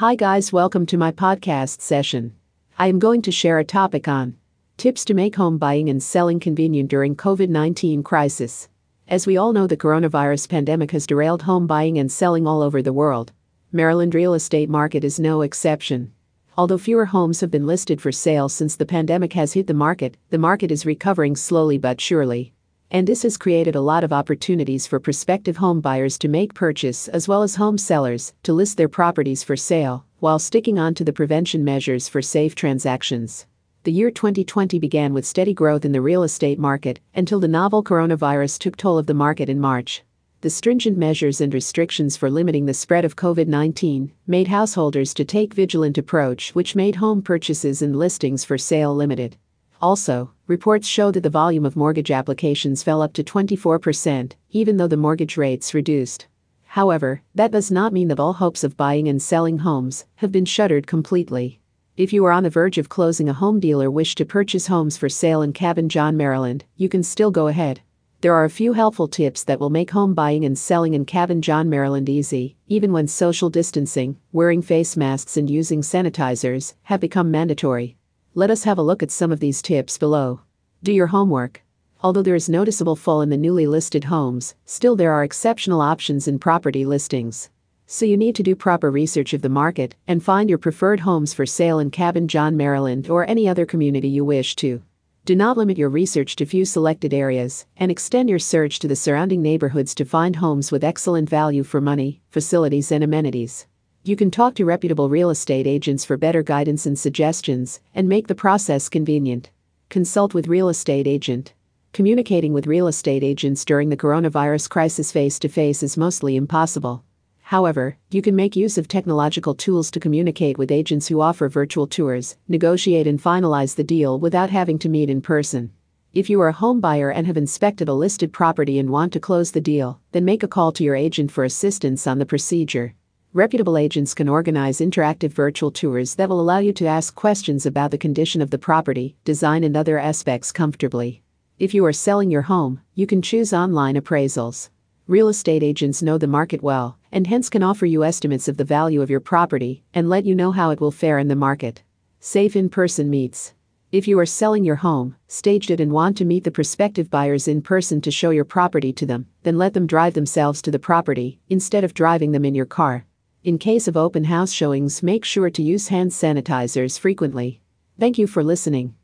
Hi, guys, welcome to my podcast session. I am going to share a topic on tips to make home buying and selling convenient during COVID-19 crisis. As we all know, the coronavirus pandemic has derailed home buying and selling all over the world. Maryland real estate market is no exception. Although fewer homes have been listed for sale since the pandemic has hit the market, the market is recovering slowly but surely. And this has created a lot of opportunities for prospective home buyers to make purchase as well as home sellers to list their properties for sale while sticking on to the prevention measures for safe transactions. The year 2020 began with steady growth in the real estate market until the novel coronavirus took toll of the market in March. The stringent measures and restrictions for limiting the spread of COVID 19 made householders to take vigilant approach, which made home purchases and listings for sale limited. Also, reports show that the volume of mortgage applications fell up to 24%, even though the mortgage rates reduced. However, that does not mean that all hopes of buying and selling homes have been shuttered completely. If you are on the verge of closing a home deal or wish to purchase homes for sale in Cabin John, Maryland, you can still go ahead. There are a few helpful tips that will make home buying and selling in Cabin John, Maryland easy, even when social distancing, wearing face masks, and using sanitizers have become mandatory. Let us have a look at some of these tips below. Do your homework. Although there is noticeable fall in the newly listed homes, still there are exceptional options in property listings. So you need to do proper research of the market and find your preferred homes for sale in Cabin John, Maryland or any other community you wish to. Do not limit your research to few selected areas and extend your search to the surrounding neighborhoods to find homes with excellent value for money, facilities, and amenities. You can talk to reputable real estate agents for better guidance and suggestions and make the process convenient. Consult with real estate agent. Communicating with real estate agents during the coronavirus crisis face to face is mostly impossible. However, you can make use of technological tools to communicate with agents who offer virtual tours, negotiate and finalize the deal without having to meet in person. If you are a home buyer and have inspected a listed property and want to close the deal, then make a call to your agent for assistance on the procedure. Reputable agents can organize interactive virtual tours that will allow you to ask questions about the condition of the property, design, and other aspects comfortably. If you are selling your home, you can choose online appraisals. Real estate agents know the market well and hence can offer you estimates of the value of your property and let you know how it will fare in the market. Safe in person meets. If you are selling your home, staged it, and want to meet the prospective buyers in person to show your property to them, then let them drive themselves to the property instead of driving them in your car. In case of open house showings, make sure to use hand sanitizers frequently. Thank you for listening.